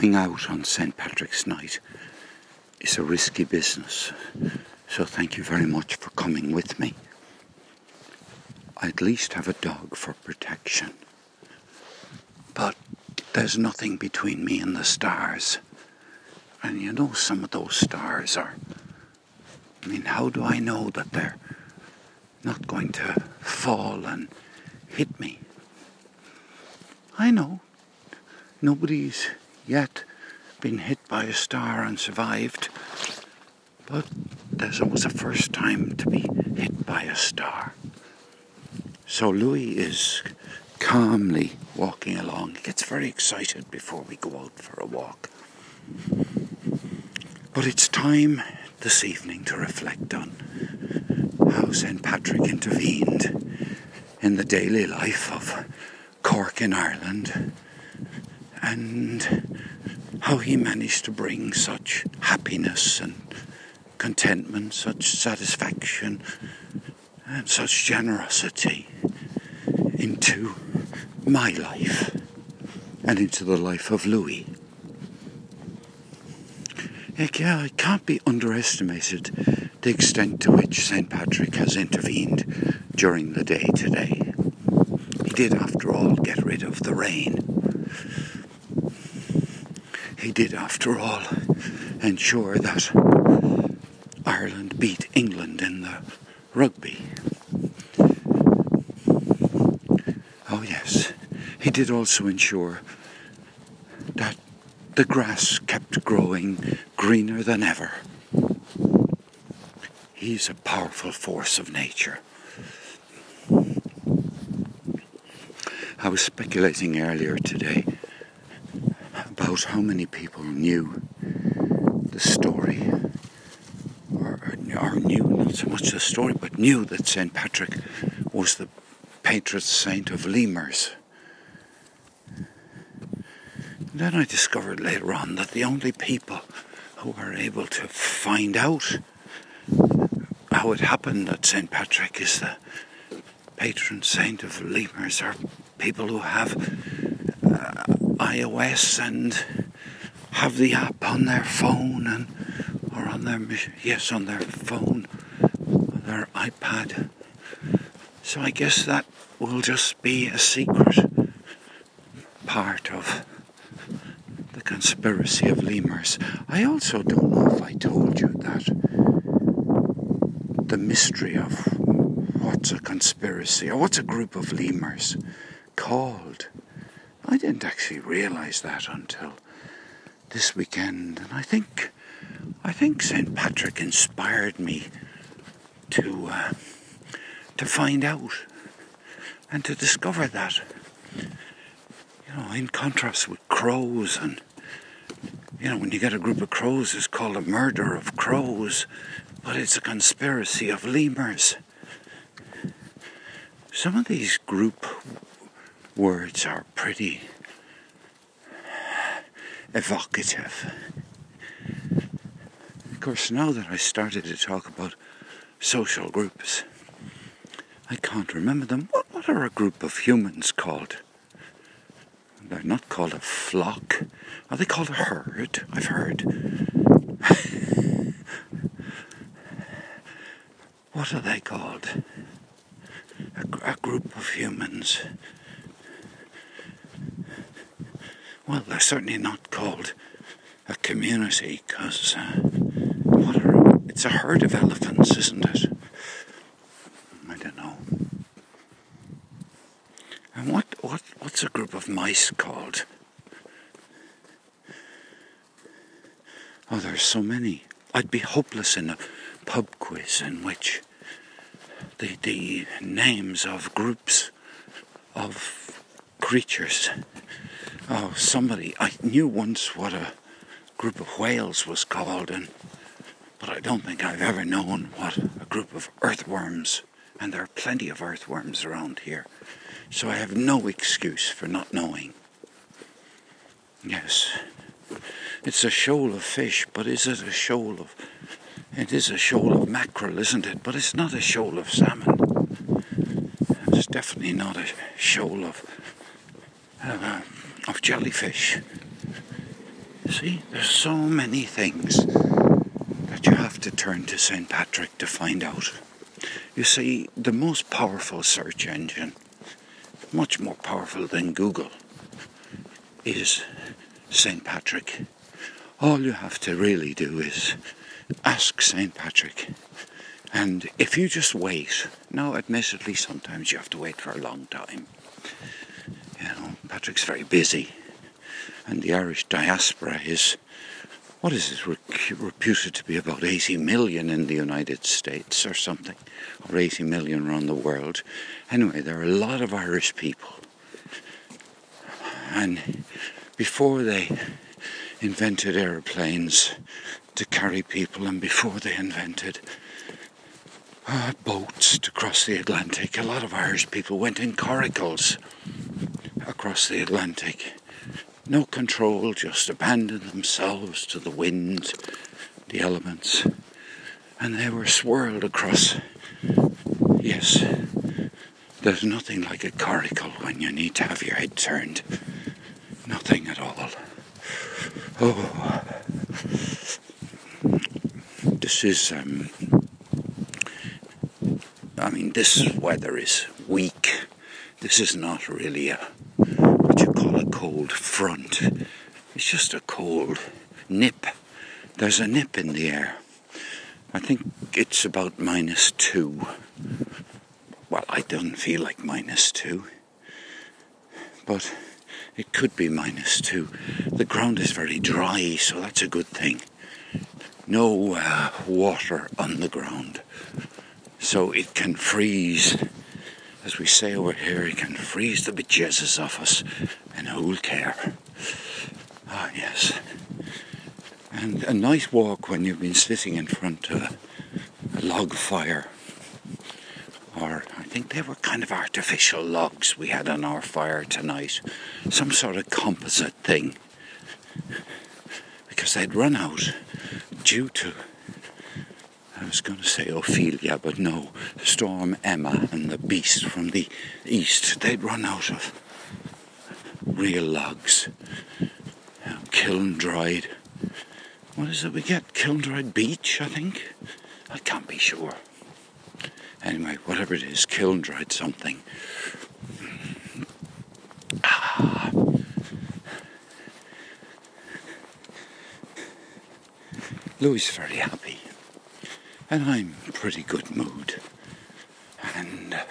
Going out on St. Patrick's night is a risky business, so thank you very much for coming with me. I at least have a dog for protection. But there's nothing between me and the stars. And you know, some of those stars are. I mean, how do I know that they're not going to fall and hit me? I know. Nobody's yet been hit by a star and survived. But there's always a first time to be hit by a star. So Louis is calmly walking along. He gets very excited before we go out for a walk. But it's time this evening to reflect on how St. Patrick intervened in the daily life of Cork in Ireland and how he managed to bring such happiness and contentment, such satisfaction, and such generosity into my life and into the life of Louis. Yeah, it can't be underestimated the extent to which St. Patrick has intervened during the day today. He did, after all, get rid of the rain. He did, after all, ensure that Ireland beat England in the rugby. Oh, yes, he did also ensure that the grass kept growing greener than ever. He's a powerful force of nature. I was speculating earlier today about how many people knew the story, or, uh, or knew not so much the story, but knew that St. Patrick was the patron saint of lemurs. then I discovered later on that the only people who were able to find out how it happened that St. Patrick is the patron saint of lemurs are people who have uh, iOS and have the app on their phone and or on their yes on their phone, their iPad. So I guess that will just be a secret part of the conspiracy of lemurs. I also don't know if I told you that the mystery of what's a conspiracy or what's a group of lemurs called I didn't actually realize that until this weekend, and I think I think St. Patrick inspired me to uh, to find out and to discover that. You know, in contrast with crows and you know, when you get a group of crows, it's called a murder of crows, but it's a conspiracy of lemurs. Some of these group words are pretty evocative. Of course, now that I started to talk about social groups, I can't remember them. What, what are a group of humans called? They're not called a flock. Are they called a herd? I've heard. what are they called? A, a group of humans. Well, they're certainly not called a community because uh, it's a herd of elephants, isn't it? I don't know. And what what what's a group of mice called? Oh, there's so many. I'd be hopeless in a pub quiz in which the the names of groups of creatures Oh, somebody. I knew once what a group of whales was called, and but I don't think I've ever known what a group of earthworms, and there are plenty of earthworms around here, so I have no excuse for not knowing. Yes, it's a shoal of fish, but is it a shoal of. It is a shoal of mackerel, isn't it? But it's not a shoal of salmon. It's definitely not a shoal of. Uh, of jellyfish. See, there's so many things that you have to turn to St. Patrick to find out. You see, the most powerful search engine, much more powerful than Google, is St. Patrick. All you have to really do is ask St. Patrick. And if you just wait, now admittedly sometimes you have to wait for a long time. Patrick's very busy. And the Irish diaspora is, what is it, reputed to be about 80 million in the United States or something, or 80 million around the world. Anyway, there are a lot of Irish people. And before they invented aeroplanes to carry people, and before they invented uh, boats to cross the Atlantic, a lot of Irish people went in coracles across the Atlantic. No control, just abandoned themselves to the wind, the elements, and they were swirled across. Yes, there's nothing like a coracle when you need to have your head turned. Nothing at all. Oh, this is, um, I mean, this weather is weak. This is not really a, what you call a cold front. It's just a cold nip. There's a nip in the air. I think it's about minus two. Well, I don't feel like minus two. But it could be minus two. The ground is very dry, so that's a good thing. No uh, water on the ground, so it can freeze. As we say over here, it can freeze the bejesus off us, and who'll care? Ah, yes. And a nice walk when you've been sitting in front of a log fire or I think they were kind of artificial logs we had on our fire tonight, some sort of composite thing, because they'd run out due to. I was going to say Ophelia, but no, Storm Emma and the beast from the east. They'd run out of real logs, kiln dried. What is it we get? Kiln dried beech, I think. I can't be sure. Anyway, whatever it is, kiln dried something. Ah. Louis is very happy, and I'm in pretty good mood. And uh,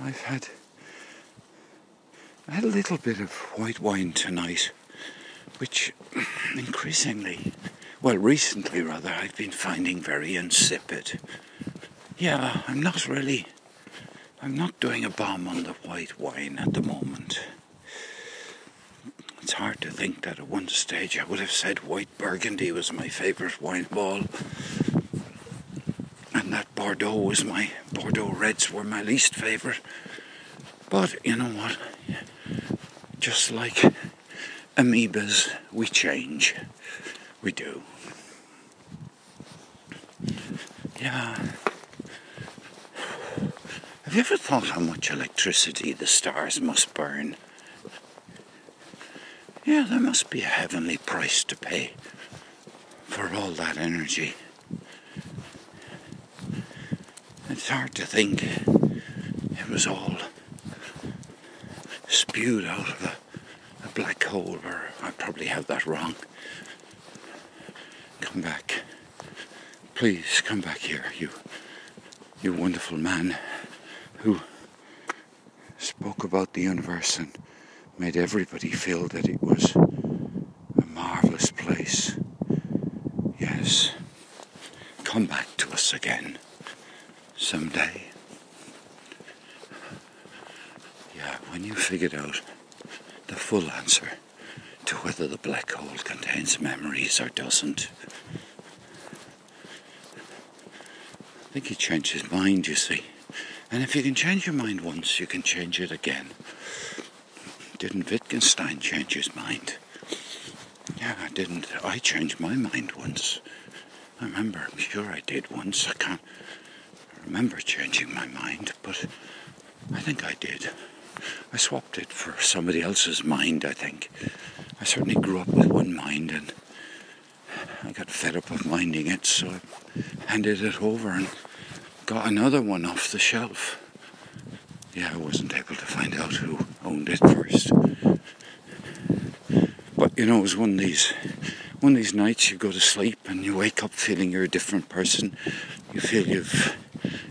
I've had had a little bit of white wine tonight, which increasingly well, recently rather, I've been finding very insipid. Yeah, I'm not really. I'm not doing a bomb on the white wine at the moment. Hard to think that at one stage I would have said white burgundy was my favourite wine ball, and that Bordeaux was my Bordeaux reds were my least favourite. But you know what? Just like amoebas, we change. We do. Yeah. Have you ever thought how much electricity the stars must burn? Yeah, there must be a heavenly price to pay for all that energy. It's hard to think it was all spewed out of a, a black hole, or I probably have that wrong. Come back. Please come back here, you, you wonderful man who spoke about the universe and made everybody feel that it was a marvelous place. Yes, come back to us again someday. Yeah, when you figured out the full answer to whether the black hole contains memories or doesn't. I think he changed his mind, you see. And if you can change your mind once, you can change it again. Didn't Wittgenstein change his mind? Yeah, I didn't. I changed my mind once. I remember, I'm sure I did once. I can't remember changing my mind, but I think I did. I swapped it for somebody else's mind, I think. I certainly grew up with one mind and I got fed up of minding it, so I handed it over and got another one off the shelf. Yeah, I wasn't able to find out who owned it first. But you know, it was one of these one of these nights you go to sleep and you wake up feeling you're a different person. You feel you've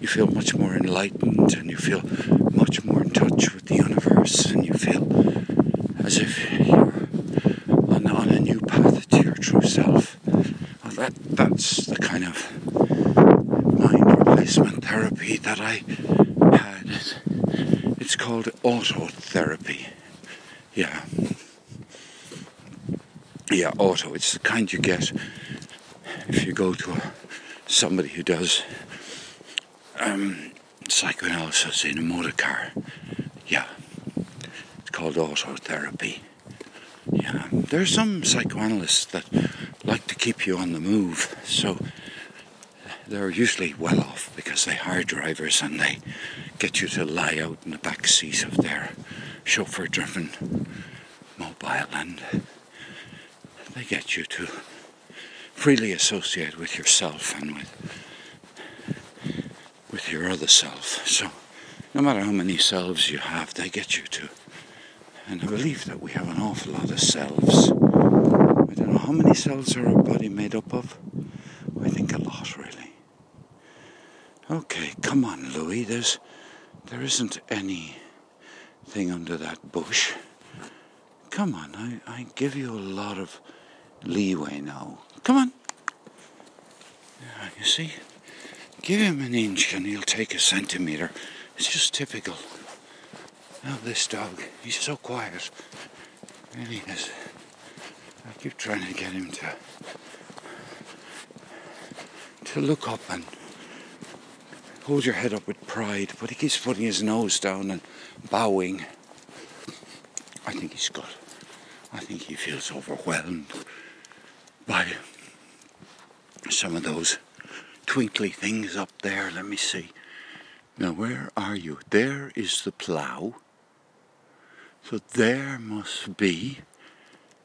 you feel much more enlightened and you feel much more in touch with the universe and you feel as if you're on, on a new path to your true self. Well, that that's the kind of mind replacement therapy that I had. It's called autotherapy. Yeah. Yeah, auto. It's the kind you get if you go to a, somebody who does um, psychoanalysis in a motor car. Yeah, it's called autotherapy. Yeah, there are some psychoanalysts that like to keep you on the move, so they're usually well off because they hire drivers and they get you to lie out in the back seat of their chauffeur driven mobile and they get you to freely associate with yourself and with with your other self. So no matter how many selves you have, they get you to. And I believe that we have an awful lot of selves. I don't know how many cells are our body made up of. I think a lot really. Okay, come on, Louis. There's there isn't anything under that bush. Come on, I, I give you a lot of leeway now. Come on. Yeah, you see? Give him an inch and he'll take a centimetre. It's just typical. Now this dog, he's so quiet. Really is. I keep trying to get him to to look up and hold your head up with pride, but he keeps putting his nose down and bowing. I think he's got I think he feels overwhelmed by some of those twinkly things up there. Let me see. Now, where are you? There is the plough. So there must be,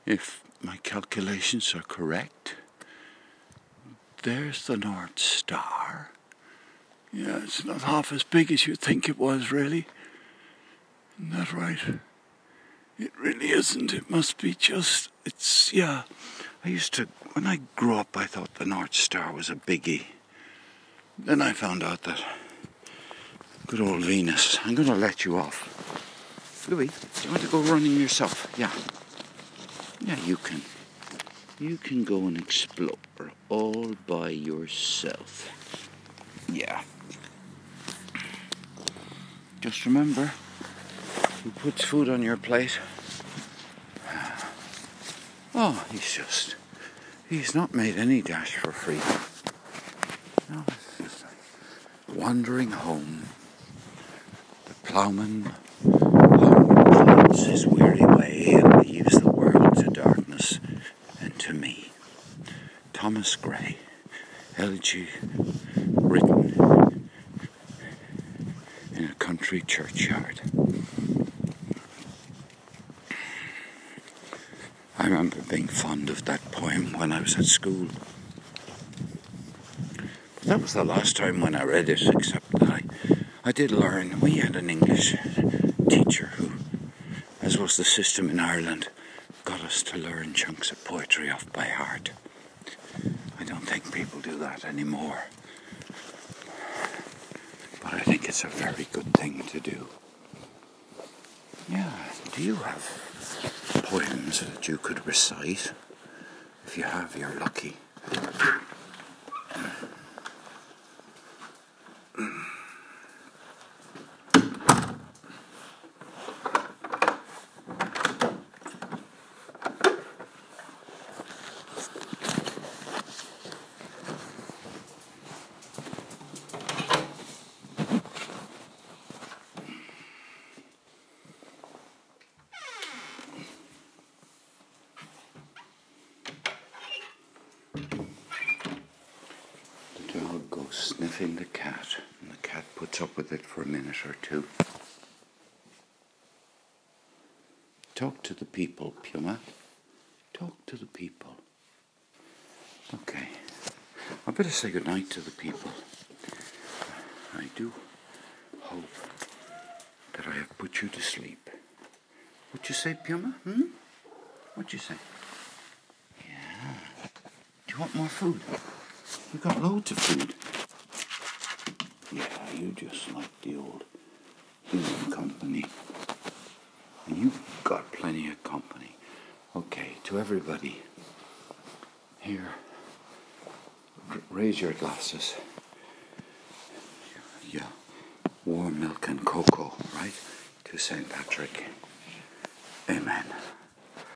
if my calculations are correct, there's the North Star. Yeah, it's not half as big as you think it was, really. Isn't that right? It really isn't. It must be just, it's, yeah. I used to, when I grew up, I thought the North Star was a biggie. Then I found out that good old Venus, I'm going to let you off. Louis, do you want to go running yourself? Yeah. Yeah, you can. You can go and explore all by yourself. Yeah. Just remember, who puts food on your plate? Oh, he's just, he's not made any dash for freedom. No, wandering home. The ploughman plods his weary way and leaves the world to darkness and to me. Thomas Gray, elegy in a country churchyard. I remember being fond of that poem when I was at school. But that was the last time when I read it, except that I, I did learn. We had an English teacher who, as was the system in Ireland, got us to learn chunks of poetry off by heart. I don't think people do that anymore. But I think it's a very good thing to do. Yeah, do you have poems that you could recite. If you have, you're lucky. Sniffing the cat, and the cat puts up with it for a minute or two. Talk to the people, Puma. Talk to the people. Okay. I better say goodnight to the people. I do hope that I have put you to sleep. What you say, Puma? Hmm? What you say? You want more food? You got loads of food. Yeah, you just like the old human company. And you've got plenty of company. Okay, to everybody here, raise your glasses. Yeah, warm milk and cocoa, right? To St. Patrick. Amen.